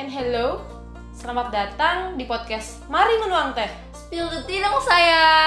And hello, selamat datang di podcast Mari Menuang Teh. Spill the tea dong sayang